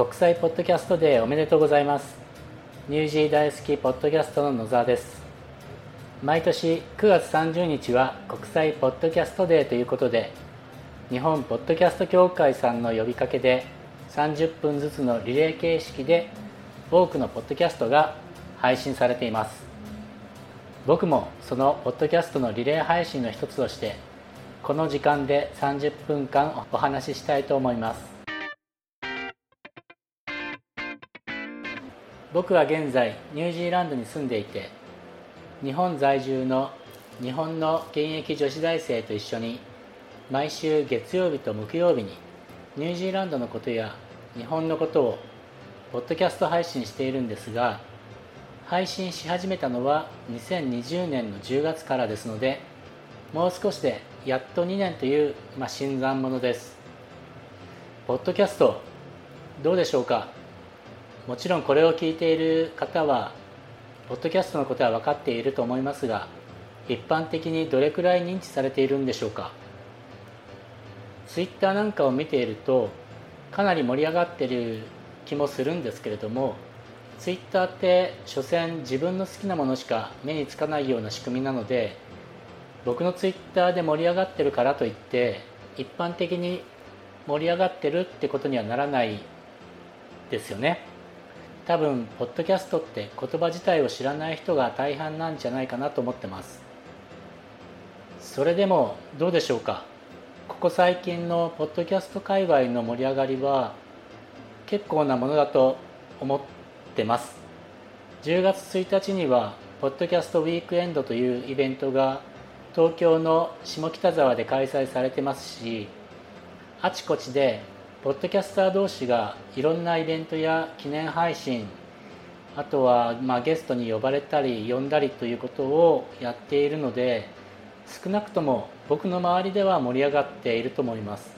国際ポッドキャストデーおめでとうございます。ニュージー大好きポッドキャストの野沢です。毎年9月30日は国際ポッドキャストデーということで日本ポッドキャスト協会さんの呼びかけで30分ずつのリレー形式で多くのポッドキャストが配信されています。僕もそのポッドキャストのリレー配信の一つとしてこの時間で30分間お話ししたいと思います。僕は現在ニュージーランドに住んでいて日本在住の日本の現役女子大生と一緒に毎週月曜日と木曜日にニュージーランドのことや日本のことをポッドキャスト配信しているんですが配信し始めたのは2020年の10月からですのでもう少しでやっと2年という、まあ、新参者です。ポッドキャストどうでしょうか？もちろんこれを聞いている方はポッドキャストのことは分かっていると思いますが一般的にどれくらい認知されているんでしょうか？ツイッターなんかを見ているとかなり盛り上がってる気もするんですけれどもツイッターって所詮自分の好きなものしか目につかないような仕組みなので僕のツイッターで盛り上がってるからといって一般的に盛り上がってるってことにはならないですよね。多分ポッドキャストって言葉自体を知らない人が大半なんじゃないかなと思ってます。それでもどうでしょうか？ここ最近のポッドキャスト界隈の盛り上がりは結構なものだと思ってます。10月1日にはポッドキャストウィークエンドというイベントが東京の下北沢で開催されてますしあちこちでポッドキャスター同士がいろんなイベントや記念配信あとはまあゲストに呼ばれたり呼んだりということをやっているので少なくとも僕の周りでは盛り上がっていると思います。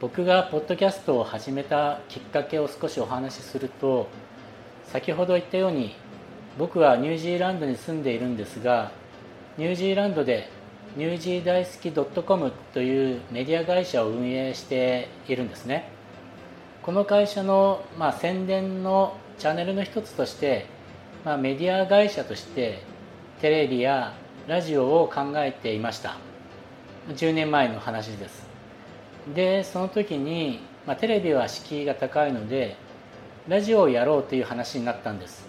僕がポッドキャストを始めたきっかけを少しお話しすると先ほど言ったように僕はニュージーランドに住んでいるんですがニュージーランドでニュージー大好き .com というメディア会社を運営しているんですね。この会社の、まあ、宣伝のチャンネルの一つとして、まあ、メディア会社としてテレビやラジオを考えていました。10年前の話です。でその時に、まあ、テレビは敷居が高いのでラジオをやろうという話になったんです。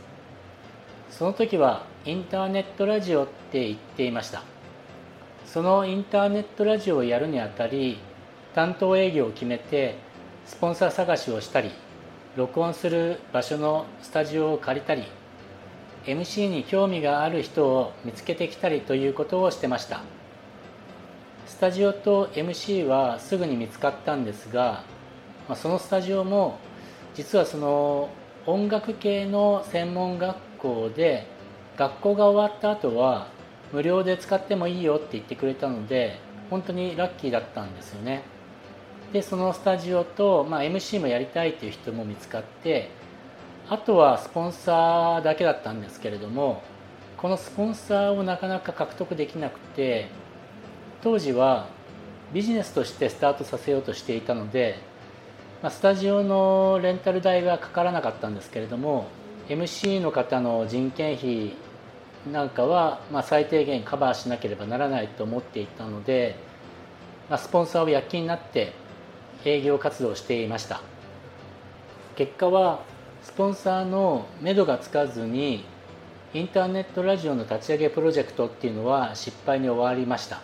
その時はインターネットラジオって言っていました。そのインターネットラジオをやるにあたり担当営業を決めてスポンサー探しをしたり録音する場所のスタジオを借りたり MC に興味がある人を見つけてきたりということをしてました。スタジオと MC はすぐに見つかったんですがそのスタジオも実はその音楽系の専門学校で学校が終わった後は無料で使ってもいいよって言ってくれたので本当にラッキーだったんですよね。でそのスタジオと、まあ、MC もやりたいっていう人も見つかってあとはスポンサーだけだったんですけれどもこのスポンサーをなかなか獲得できなくて当時はビジネスとしてスタートさせようとしていたので、まあ、スタジオのレンタル代はかからなかったんですけれども MC の方の人件費なんかは、まあ、最低限カバーしなければならないと思っていたので、まあ、スポンサーを躍起になって営業活動をしていました。結果はスポンサーの目処がつかずにインターネットラジオの立ち上げプロジェクトっていうのは失敗に終わりました。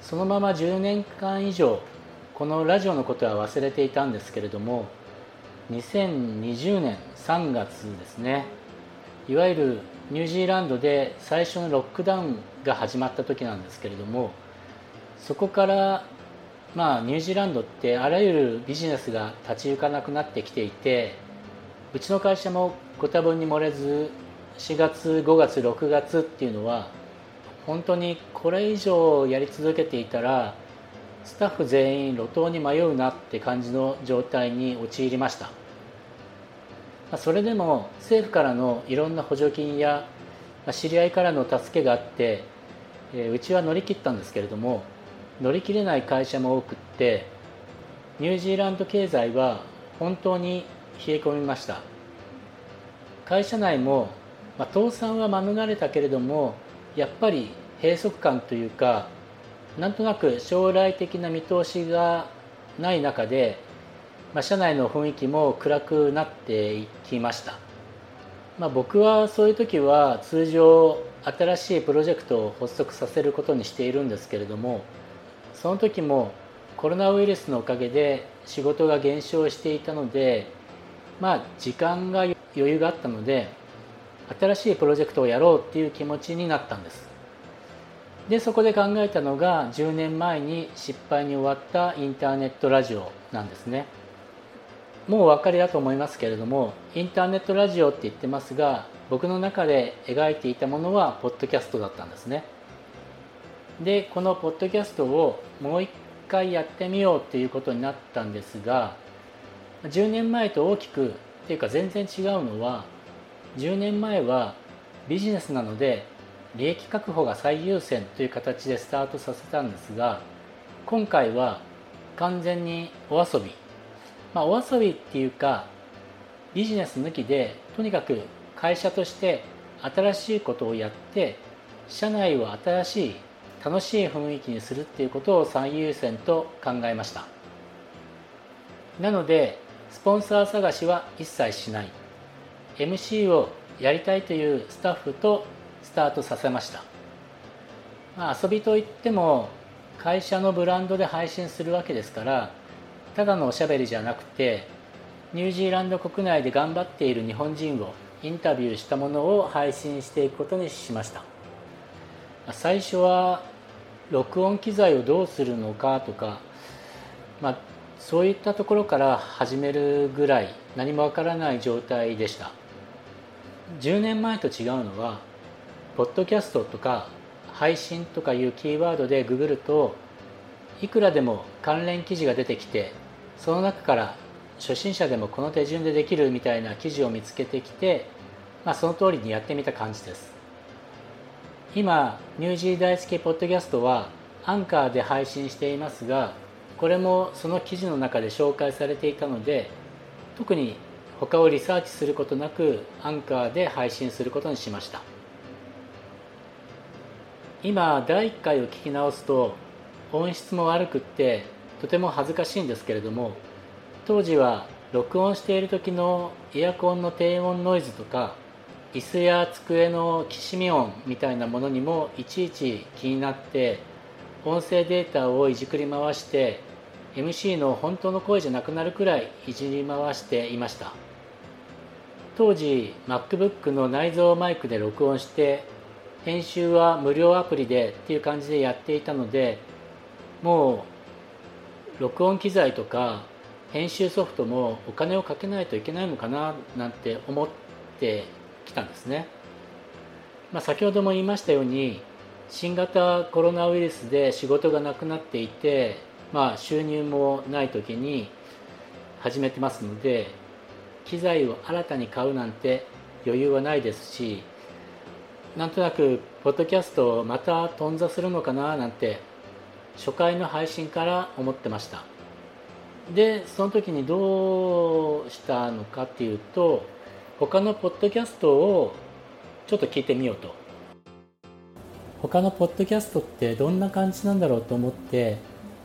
そのまま10年間以上このラジオのことは忘れていたんですけれども2020年3月ですねいわゆるニュージーランドで最初のロックダウンが始まった時なんですけれどもそこからまあニュージーランドってあらゆるビジネスが立ち行かなくなってきていてうちの会社もご多分に漏れず4月5月6月っていうのは本当にこれ以上やり続けていたらスタッフ全員路頭に迷うなって感じの状態に陥りました。それでも政府からのいろんな補助金や知り合いからの助けがあってうちは乗り切ったんですけれども乗り切れない会社も多くってニュージーランド経済は本当に冷え込みました。会社内も、まあ、倒産は免れたけれどもやっぱり閉塞感というかなんとなく将来的な見通しがない中で、まあ、社内の雰囲気も暗くなっていきました、まあ、僕はそういう時は通常新しいプロジェクトを発足させることにしているんですけれどもその時もコロナウイルスのおかげで仕事が減少していたのでまあ時間が余裕があったので新しいプロジェクトをやろうっていう気持ちになったんです。でそこで考えたのが10年前に失敗に終わったインターネットラジオなんですね。もうお分かりだと思いますけれどもインターネットラジオって言ってますが僕の中で描いていたものはポッドキャストだったんですね。でこのポッドキャストをもう一回やってみようっていうことになったんですが10年前と大きくっていうか全然違うのは10年前はビジネスなので利益確保が最優先という形でスタートさせたんですが今回は完全にお遊び。まあお遊びっていうかビジネス抜きでとにかく会社として新しいことをやって社内を新しい楽しい雰囲気にするっていうことを最優先と考えました。なのでスポンサー探しは一切しない。MC をやりたいというスタッフとスタートさせました、まあ、遊びといっても会社のブランドで配信するわけですからただのおしゃべりじゃなくてニュージーランド国内で頑張っている日本人をインタビューしたものを配信していくことにしました。最初は録音機材をどうするのかとか、まあ、そういったところから始めるぐらい何もわからない状態でした。10年前と違うのはポッドキャストとか配信とかいうキーワードでググるといくらでも関連記事が出てきてその中から初心者でもこの手順でできるみたいな記事を見つけてきて、まあ、その通りにやってみた感じです。今ニュージー大好きポッドキャストはアンカーで配信していますがこれもその記事の中で紹介されていたので特に他をリサーチすることなくアンカーで配信することにしました。今第1回を聞き直すと音質も悪くってとても恥ずかしいんですけれども当時は録音している時のエアコンの低音ノイズとか椅子や机のきしみ音みたいなものにもいちいち気になって音声データをいじくり回して MC の本当の声じゃなくなるくらいいじり回していました。当時 MacBook の内蔵マイクで録音して編集は無料アプリでっていう感じでやっていたのでもう録音機材とか編集ソフトもお金をかけないといけないのかななんて思ってきたんですね、まあ、先ほども言いましたように新型コロナウイルスで仕事がなくなっていて、まあ、収入もない時に始めてますので機材を新たに買うなんて余裕はないですしなんとなくポッドキャストまた頓挫するのかななんて初回の配信から思ってました。でその時にどうしたのかっていうと他のポッドキャストをちょっと聞いてみようと。他のポッドキャストってどんな感じなんだろうと思って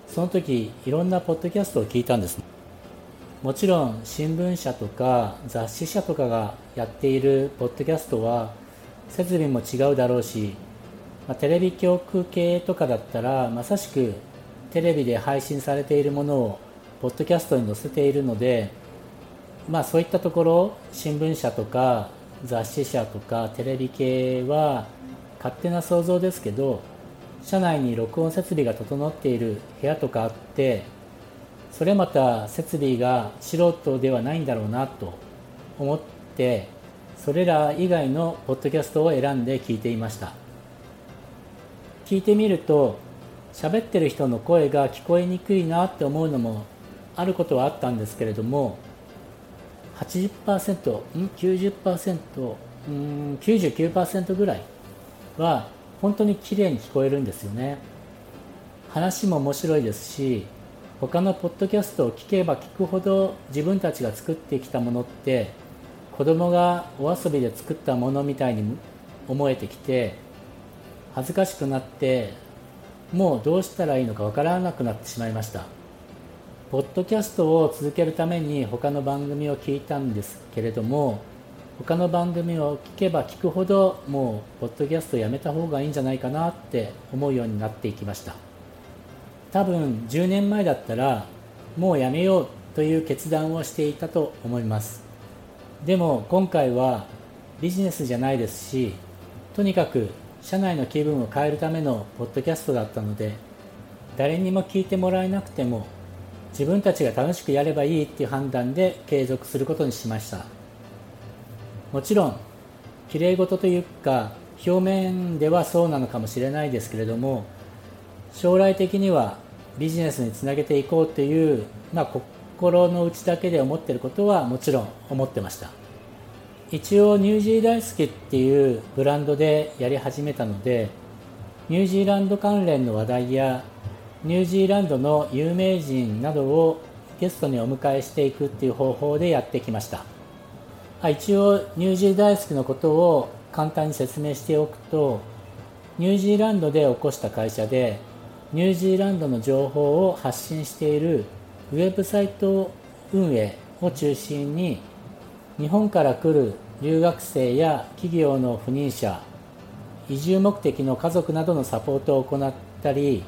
その時いろんなポッドキャストを聞いたんです。もちろん新聞社とか雑誌社とかがやっているポッドキャストは設備も違うだろうし、まあ、テレビ局系とかだったらまさしくテレビで配信されているものをポッドキャストに載せているので、まあ、そういったところ新聞社とか雑誌社とかテレビ系は勝手な想像ですけど社内に録音設備が整っている部屋とかあってそれまた設備が素人ではないんだろうなと思ってそれら以外のポッドキャストを選んで聞いていました。聞いてみると喋ってる人の声が聞こえにくいなって思うのもあることはあったんですけれども80%ん90%うん99%ぐらいは本当に綺麗に聞こえるんですよね。話も面白いですし他のポッドキャストを聞けば聞くほど自分たちが作ってきたものって子供がお遊びで作ったものみたいに思えてきて恥ずかしくなってもうどうしたらいいのかわからなくなってしまいました。ポッドキャストを続けるために他の番組を聞いたんですけれども他の番組を聞けば聞くほどもうポッドキャストやめた方がいいんじゃないかなって思うようになっていきました。多分10年前だったらもうやめようという決断をしていたと思います。でも今回はビジネスじゃないですしとにかく社内の気分を変えるためのポッドキャストだったので誰にも聞いてもらえなくても自分たちが楽しくやればいいっていう判断で継続することにしました。もちろんきれい事というか表面ではそうなのかもしれないですけれども将来的にはビジネスにつなげていこうという、まあ、心の内だけで思っていることはもちろん思ってました。一応ニュージー大好きっていうブランドでやり始めたのでニュージーランド関連の話題やニュージーランドの有名人などをゲストにお迎えしていくっていう方法でやってきました。一応ニュージー大好きのことを簡単に説明しておくとニュージーランドで起こした会社でニュージーランドの情報を発信しているウェブサイト運営を中心に日本から来る留学生や企業の赴任者移住目的の家族などのサポートを行ったり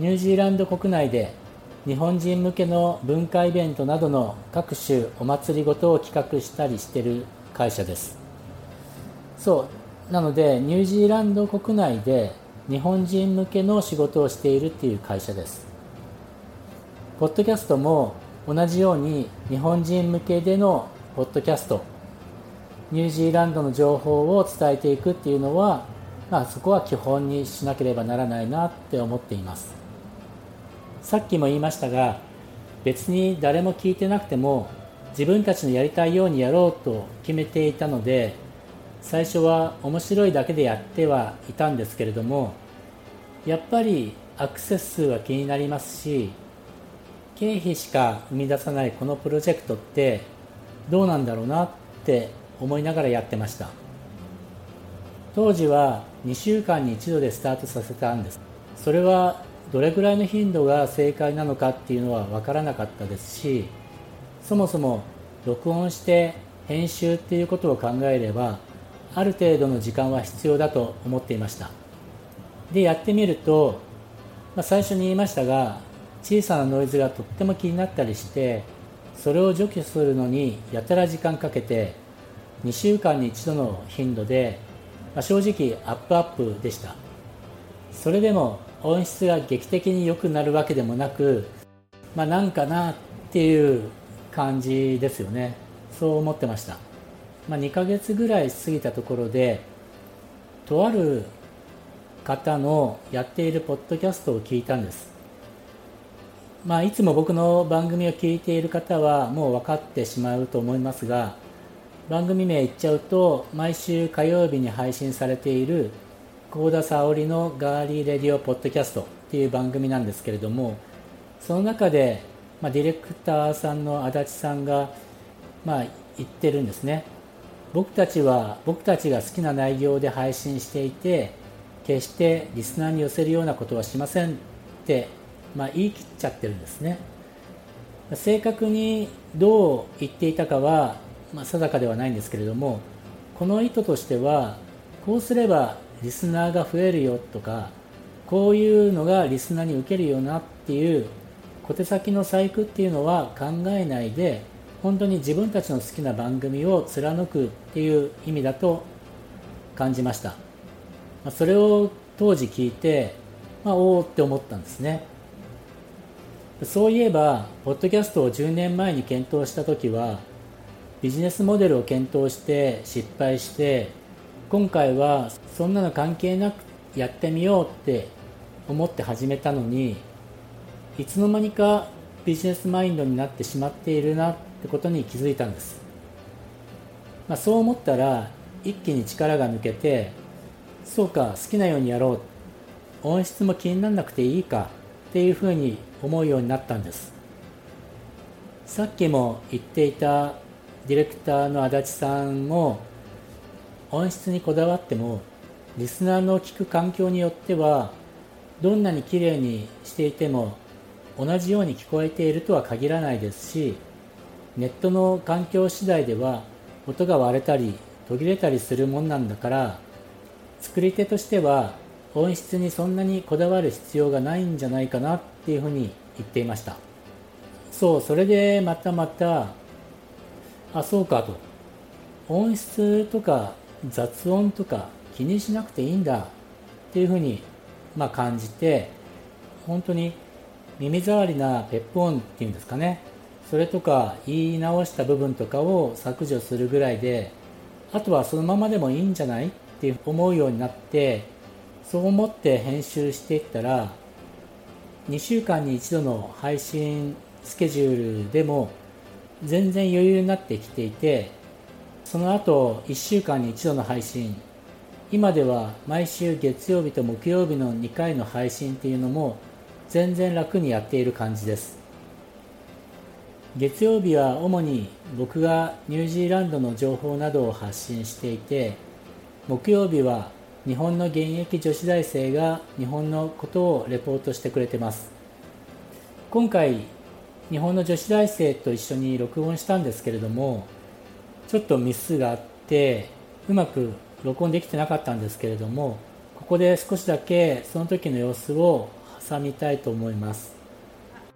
ニュージーランド国内で日本人向けの文化イベントなどの各種お祭りごとを企画したりしてる会社です。そう。なのでニュージーランド国内で日本人向けの仕事をしているっていう会社です。ポッドキャストも同じように日本人向けでのポッドキャストニュージーランドの情報を伝えていくっていうのは、まあ、そこは基本にしなければならないなって思っています。さっきも言いましたが別に誰も聞いてなくても自分たちのやりたいようにやろうと決めていたので最初は面白いだけでやってはいたんですけれどもやっぱりアクセス数は気になりますし経費しか生み出さないこのプロジェクトってどうなんだろうなって思いながらやってました。当時は2週間に1度でスタートさせたんです。それはどれぐらいの頻度が正解なのかっていうのは分からなかったですしそもそも録音して編集っていうことを考えればある程度の時間は必要だと思っていました。でやってみると、まあ、最初に言いましたが小さなノイズがとっても気になったりしてそれを除去するのにやたら時間かけて2週間に1度の頻度で、まあ、正直アップアップでした。それでも音質が劇的に良くなるわけでもなくまあなんかなっていう感じですよね。そう思ってました。まあ、2ヶ月ぐらい過ぎたところでとある方のやっているポッドキャストを聞いたんです、まあ、いつも僕の番組を聞いている方はもう分かってしまうと思いますが番組名言っちゃうと毎週火曜日に配信されている幸田沙織のガーリーレディオポッドキャストっていう番組なんですけれどもその中で、まあ、ディレクターさんの足立さんが、まあ、言ってるんですね。僕たちは僕たちが好きな内容で配信していて決してリスナーに寄せるようなことはしませんって、まあ、言い切っちゃってるんですね。正確にどう言っていたかは、まあ、定かではないんですけれどもこの意図としてはこうすればリスナーが増えるよとかこういうのがリスナーに受けるよなっていう小手先の細工っていうのは考えないで本当に自分たちの好きな番組を貫くっていう意味だと感じました。それを当時聞いて、まあ、おおって思ったんですね。そういえばポッドキャストを10年前に検討した時はビジネスモデルを検討して失敗して今回はそんなの関係なくやってみようって思って始めたのにいつの間にかビジネスマインドになってしまっているなってことに気づいたんです、まあ、そう思ったら一気に力が抜けてそうか好きなようにやろう。音質も気にならなくていいかっていうふうに思うようになったんです。さっきも言っていたディレクターの足立さんも音質にこだわってもリスナーの聞く環境によってはどんなに綺麗にしていても同じように聞こえているとは限らないですしネットの環境次第では音が割れたり途切れたりするもんなんだから作り手としては音質にそんなにこだわる必要がないんじゃないかなっていうふうに言っていました。そうそれでまたまたあそうかと。音質とか雑音とか気にしなくていいんだっていうふうにまあ感じて本当に耳障りなペップ音っていうんですかね。それとか言い直した部分とかを削除するぐらいであとはそのままでもいいんじゃないって思うようになってそう思って編集していったら2週間に1度の配信スケジュールでも全然余裕になってきていてその後1週間に1度の配信。今では毎週月曜日と木曜日の2回の配信っていうのも全然楽にやっている感じです。月曜日は主に僕がニュージーランドの情報などを発信していて木曜日は日本の現役女子大生が日本のことをレポートしてくれてます。今回日本の女子大生と一緒に録音したんですけれどもちょっとミスがあってうまく録音できてなかったんですけれどもここで少しだけその時の様子を挟みたいと思います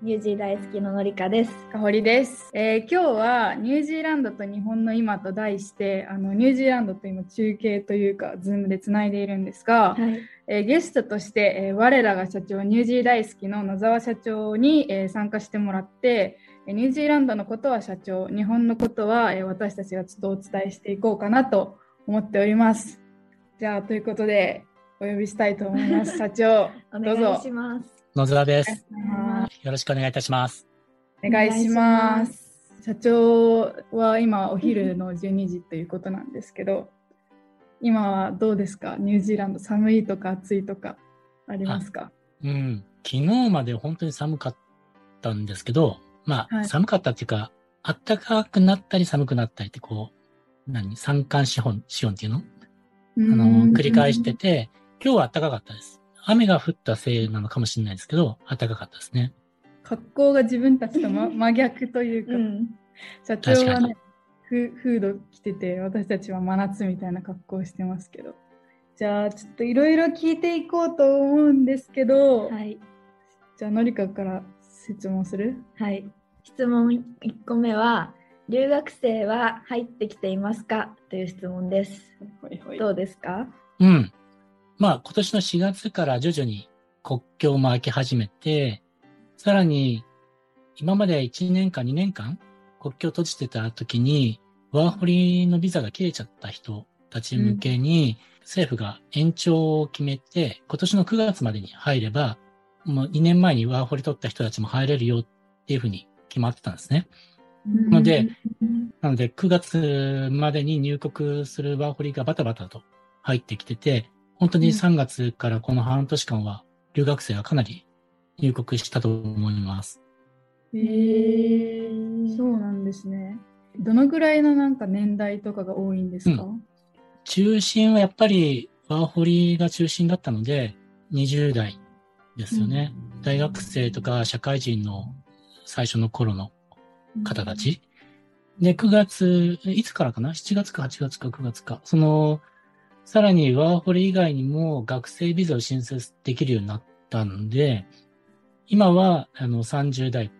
ニュージー大好きののりかです。かほりです、えー今日はニュージーランドと日本の今と題してあのニュージーランドと今中継というかズームでつないでいるんですが、はい。えーゲストとして、えー我らが社長ニュージー大好きの野沢社長に、えー参加してもらってえーニュージーランドのことは社長日本のことは、えー私たちがちょっとお伝えしていこうかなと思っております。じゃあということでお呼びしたいと思います。社長おどうぞ願いします。野沢です。はよろしくお願いいたします。お願いします。社長は今お昼の12時ということなんですけど、今はどうですか？ニュージーランド寒いとか暑いとかありますか？うん。昨日まで本当に寒かったんですけどまあ、はい寒かったっていうか暖かくなったり寒くなったりってこう何？三寒四温四温っていうの？あの、繰り返してて、今日は暖かかったです。雨が降ったせいなのかもしれないですけど、暖かかったですね。格好が自分たちと、ま、真逆というか、うん。社長はねフフード着てて私たちは真夏みたいな格好をしてますけどじゃあちょっといろいろ聞いていこうと思うんですけど、はい。じゃあのりかから質問する？はい。質問1個目は、留学生は入ってきていますか？という質問です。ほいほいどうですか？うん。まあ今年の4月から徐々に国境も開け始めて、さらに今まで1年間2年間国境閉じてた時にワーホリのビザが切れちゃった人たち向けに政府が延長を決めて今年の9月までに入ればもう2年前にワーホリ取った人たちも入れるよっていうふうに決まってたんですね。ので、なので、9月までに入国するワーホリがバタバタと入ってきてて、本当に3月からこの半年間は、留学生がかなり入国したと思います。へえそうなんですね。どのぐらいのなんか年代とかが多いんですか、う中心はやっぱりワーホリが中心だったので、20代ですよね。大学生とか社会人の最初の頃の方たち？で、9月、いつからかな ?7 月か8月か9月か。その、さらにワーホリ以外にも学生ビザを申請できるようになったんで、今はあの30代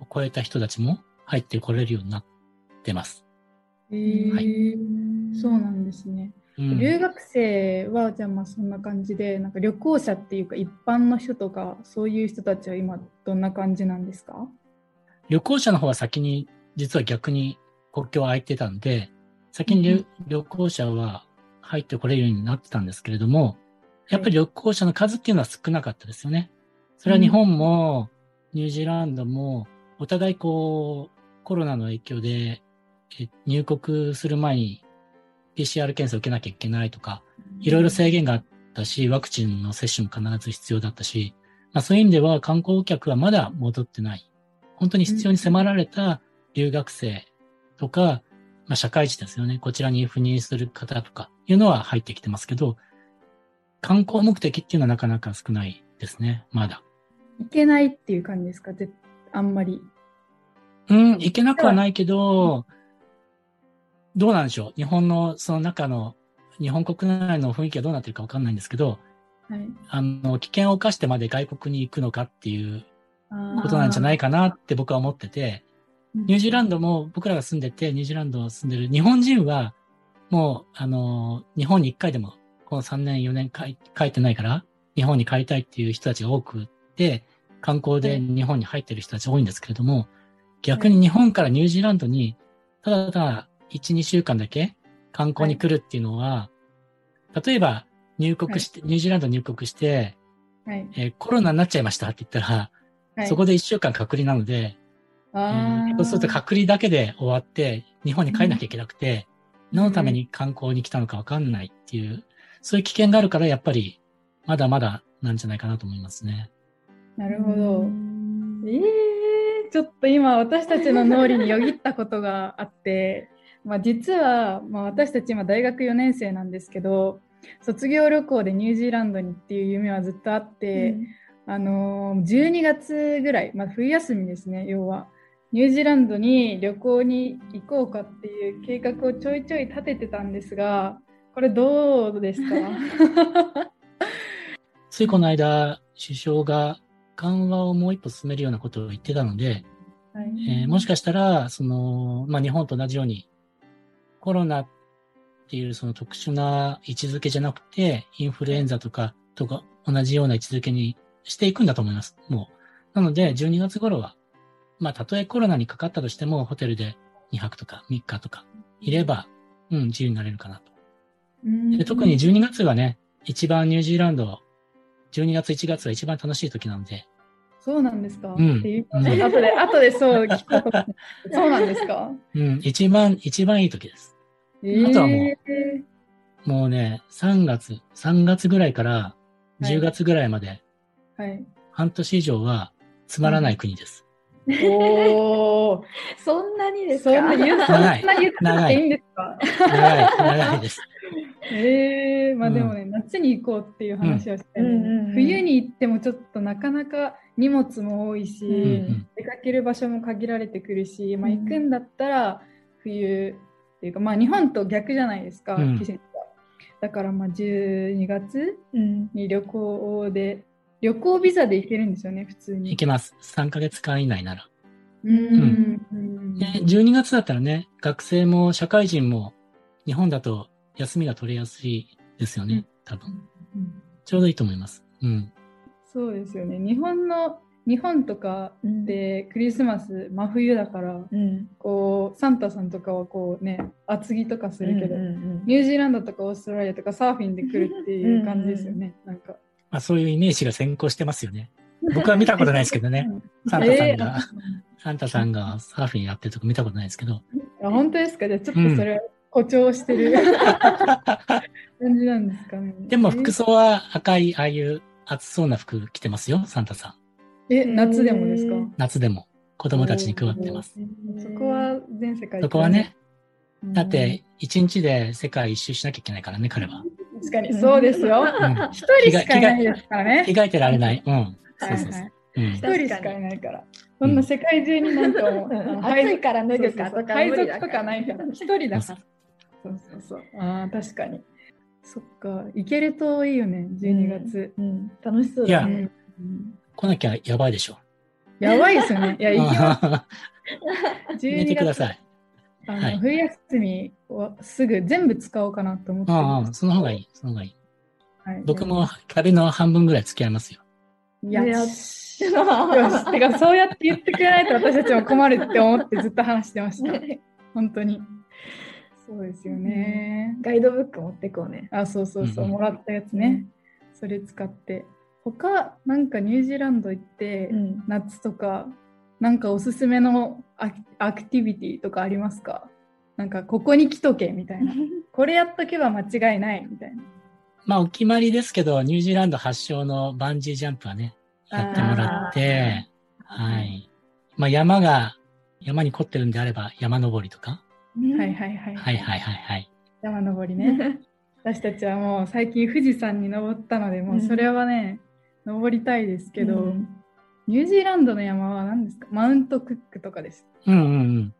を超えた人たちも入ってこれるようになってます。へえはそうなんですね。うん。留学生はじゃあまあそんな感じでなんか旅行者っていうか一般の人とかそういう人たちは今どんな感じなんですか？旅行者の方は先に、実は逆に国境は開いてたんで、先に旅,、旅行者は入ってこれるようになってたんですけれども、やっぱり旅行者の数っていうのは少なかったですよね。それは日本もニュージーランドも、お互いこう、コロナの影響でえ入国する前に PCR 検査を受けなきゃいけないとか、いろいろ制限があったし、ワクチンの接種も必ず必要だったし、まあ、そういう意味では観光客はまだ戻ってない。本当に必要に迫られた留学生とか、まあ、社会人ですよね。こちらに赴任する方とかいうのは入ってきてますけど、観光目的っていうのはなかなか少ないですね。まだ。いけないっていう感じですか？ぜあんまり。うん、いけなくはないけど、どうなんでしょう？日本のその中の、日本国内の雰囲気はどうなってるかわかんないんですけど、はい。あの、危険を冒してまで外国に行くのかっていうことなんじゃないかなって僕は思ってて、ニュージーランドも。も僕らが住んでて、ニュージーランド住んでる日本人は、もう、あの、日本に一回でも、この3年、4年帰帰ってないから、日本に帰りたいっていう人たちが多くて、観光で日本に入ってる人たち多いんですけれども、逆に日本からニュージーランドに、ただただ1、2週間だけ観光に来るっていうのは、例えば入国して、ニュージーランド入国して、はい。えーコロナになっちゃいましたって言ったら、はい、そこで1週間隔離なので、あーえーそうすると隔離だけで終わって、日本に帰んなきゃいけなくて、何のために観光に来たのかわかんないっていう、そういう危険があるから、やっぱり、まだまだなんじゃないかなと思いますね。なるほどう。んええちょっと今私たちの脳裏によぎったことがあって、まあ、実は、まあ、私たち今大学4年生なんですけど卒業旅行でニュージーランドにっていう夢はずっとあって、あのー12月ぐらい、まあ、冬休みですね要は。ニュージーランドに旅行に行こうかっていう計画をちょいちょい立ててたんですがこれどうですか？ついこの間、首相が緩和をもう一歩進めるようなことを言ってたので、はい。えーもしかしたら、その、まあ、日本と同じように、コロナっていうその特殊な位置づけじゃなくて、インフルエンザとか、とか同じような位置づけにしていくんだと思います。もう。なので、12月頃は、まあ、たとえコロナにかかったとしても、ホテルで2泊とか3日とかいれば、うん、自由になれるかなと。うんで特に12月がね、一番ニュージーランド、12月1月は一番楽しい時なので、そうなんですか、うんっていううん後で後でそう聞こうそうなんですか？うん、一番、一番いい時です。えあとはもうえもうね、3月、3月ぐらいからはい。10月ぐらいまで、はい。半年以上はつまらない国です。おー、そんなにですそんかな言う そん長いな言ってなくていいんですか？長い、長いです。ええまあでもね、夏に行こうっていう話をして、ねうん。うんうんうん。冬に行ってもちょっとなかなか荷物も多いし、うんうん。出かける場所も限られてくるし、まあ、うん。行くんだったら冬っていうか、まあ、日本と逆じゃないですか、うん季節は。だからまあ12月うんに旅行で旅行ビザで行けるんですよね普通に。いけます。3ヶ月間以内なら。うんうんで12月だったらね、学生も社会人も日本だと休みが取れやすいですよね。多分。うんちょうどいいと思います。うん。そうですよね日本の日本とかうんでクリスマス真冬だからうんこうサンタさんとかはこうね厚着とかするけど、うんうんニュージーランドとかオーストラリアとかサーフィンで来るっていう感じですよね。なんか。まあそういうイメージが先行してますよね。僕は見たことないですけどね。サンタさんが、サンタさんがサーフィンやってるとこ見たことないですけど。あ本当ですか？じゃあちょっとそれ誇張してる 感じなんですかね。でも服装は赤い、ああいう暑そうな服着てますよ、サンタさん。え、夏でもですか？夏でも子供たちに配ってます。そこは全世界そこはね、うんだって一日で世界一周しなきゃいけないからね、彼は。確かにそうですよ。うん一人しかいないですからね。着替えてられない。うん。はいそうそうそう一人しかいないから。そんな世界中になんかもう、暑いから脱ぐかとか配無理だから属とかないから、一人だから。そうそうそう。ああ、確かに。そっか、行けるといいよね、12月。うん楽しそういやだね。うん来なきゃやばいでしょ。やばいですよね。いや、行きます。寝てください。い。あのはい冬休みをすぐ全部使おうかなと思ってああ。その方がいい。その方がいい。はい僕も壁の半分ぐらい付き合いますよ。いや、よし。よし。てか、そうやって言ってくれないと私たちも困るって思ってずっと話してました。本当に。そうですよね。ガイドブック持ってこうね。あ、そうそうそう、うんうんもらったやつね。それ使って。他、なんかニュージーランド行って、うん夏とか、なんかおすすめのアクアクティビティとかありますか？なんか、ここに来とけみたいな。これやっとけば間違いないみたいな。まあ、お決まりですけど、ニュージーランド発祥のバンジージャンプはね、やってもらって、はい。まあ山が、山に凝ってるんであれば山登りとか。はいはいはい。はいはいはいはい。山登りね。私たちはもう最近富士山に登ったので、もうそれはね、登りたいですけど、うんニュージーランドの山は何ですか？マウントクックとかです。うんうんうん。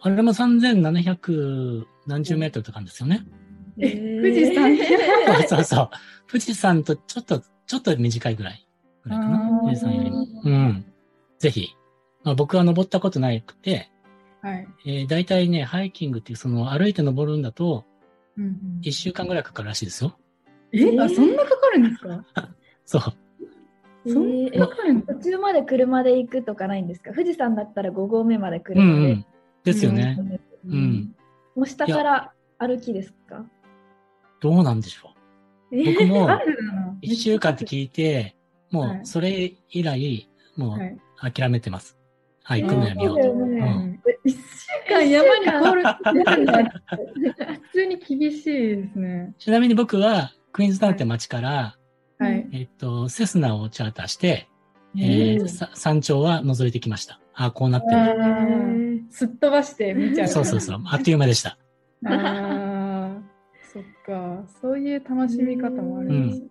あれも3700何十メートルとかですよね。え富士山 そうそうそう。富士山とちょっと、ちょっと短いぐらい。ぐらいかな富士山よりも。うん。ぜひ。まあ、僕は登ったことなくて、はい。えー、大体ね、ハイキングっていう、その歩いて登るんだと、うんうん1週間ぐらいかかるらしいですよ。えあ、そんなかかるんですか？そう。えそんなかかるんだ途中まで車で行くとかないんですか？富士山だったら5合目までうん車で。うん。ですよね。ううん。もう下から歩きですか？どうなんでしょう。僕も あるだな。1週間って聞いて、もはいうそれ以来、もはいう諦めてます。はい、行くのやめようと。一週間山に登る 普通に厳しいですね。ちなみに僕は、クイーンズタウンって街から、はい。えっと、セスナをチャーターして、えーうんさ山頂は覗いてきました。あ、こうなってある。ーすっ飛ばして見ちゃう。そうそうそう。あっという間でした。ああ、そっか。そういう楽しみ方もあるんですよ。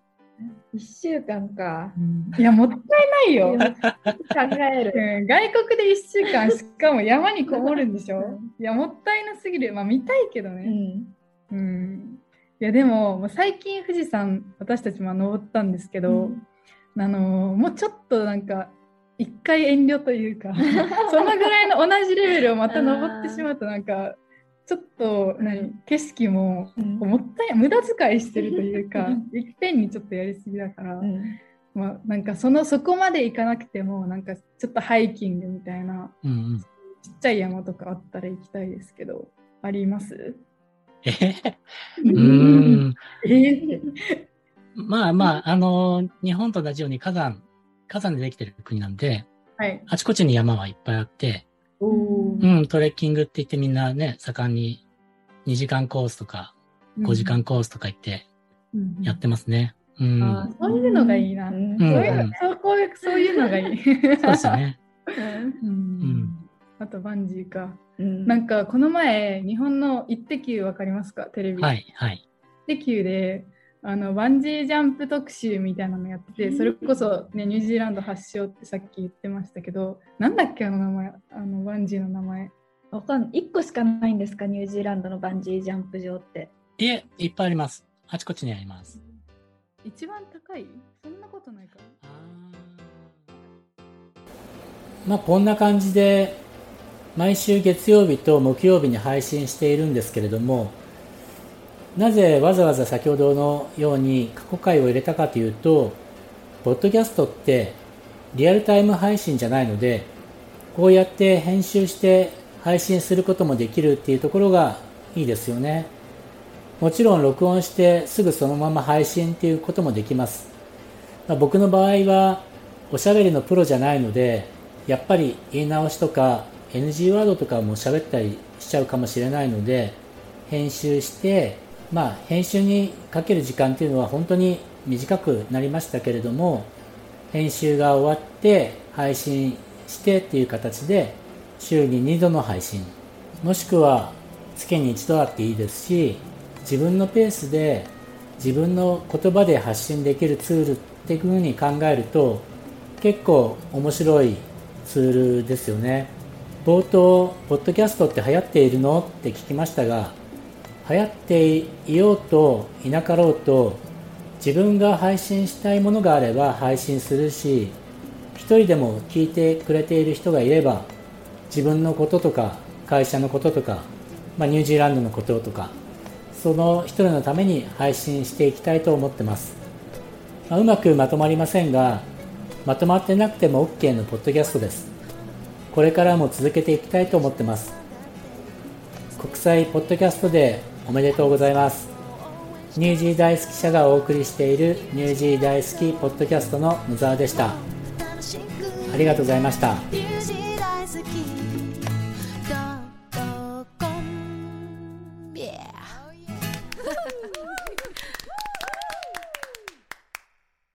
1週間か。いや、もったいないよ。考える。うん外国で1週間、しかも山にこもるんでしょ？いや、もったいなすぎる。まあ、見たいけどうね。ん。うん。いや、でも、最近富士山、私たちも登ったんですけど、あのーもうちょっとなんか、一回遠慮というか、そのぐらいの同じレベルをまた登ってしまうと、なんか、ちょっと何、景色もうん。もったい無駄遣いしてるというかうん、いっぺんにちょっとやりすぎだから、うん。まあ、なんかそのそこまで行かなくても、なんかちょっとハイキングみたいな、うんうん。ちっちゃい山とかあったら行きたいですけど、あります？えへへうーん。えーまあまあ、あのー日本と同じように火山、火山でできてる国なんで、はい。あちこちに山はいっぱいあって、おうん、トレッキングって言ってみんなね、盛んに2時間コースとか5時間コースとか行ってやってますね。うん。そういうのがいいな。うんそういうのそういうそういうのがいい。そうですよね。うんんあとバンジーか。うんなんかこの前、日本のイッテ Q わかりますか？テレビ。はい、はい。イッテ Q であのバンジージャンプ特集みたいなのやってて、それこそ、ね、ニュージーランド発祥ってさっき言ってましたけど、なんだっけあの名前、あのバンジーの名前。わかんない。1個しかないんですか？ニュージーランドのバンジージャンプ場って。いえ、いっぱいあります。あちこちにあります。一番高い？そんなことないかまあこんな感じで毎週月曜日と木曜日に配信しているんですけれどもなぜわざわざ先ほどのように過去回を入れたかというとポッドキャストってリアルタイム配信じゃないのでこうやって編集して配信することもできるっていうところがいいですよね。もちろん録音してすぐそのまま配信っていうこともできます。まあ僕の場合はおしゃべりのプロじゃないのでやっぱり言い直しとか NG ワードとかも喋ったりしちゃうかもしれないので編集してまあ編集にかける時間っていうのは本当に短くなりましたけれども編集が終わって配信してっていう形で週に2度の配信もしくは月に一度あっていいですし自分のペースで自分の言葉で発信できるツールっていうふうに考えると結構面白いツールですよね。冒頭ポッドキャストって流行っているの？って聞きましたが流行っていようといなかろうと自分が配信したいものがあれば配信するし一人でも聞いてくれている人がいれば自分のこととか会社のこととか、まあ、ニュージーランドのこととかその一人のために配信していきたいと思ってます、まあうまくまとまりませんがまとまってなくても OK のポッドキャストです。これからも続けていきたいと思ってます。国際ポッドキャストでおめでとうございます。ニュージー大好き社がお送りしているニュージー大好きポッドキャストの野沢でした。ありがとうございました。ニュージー大好き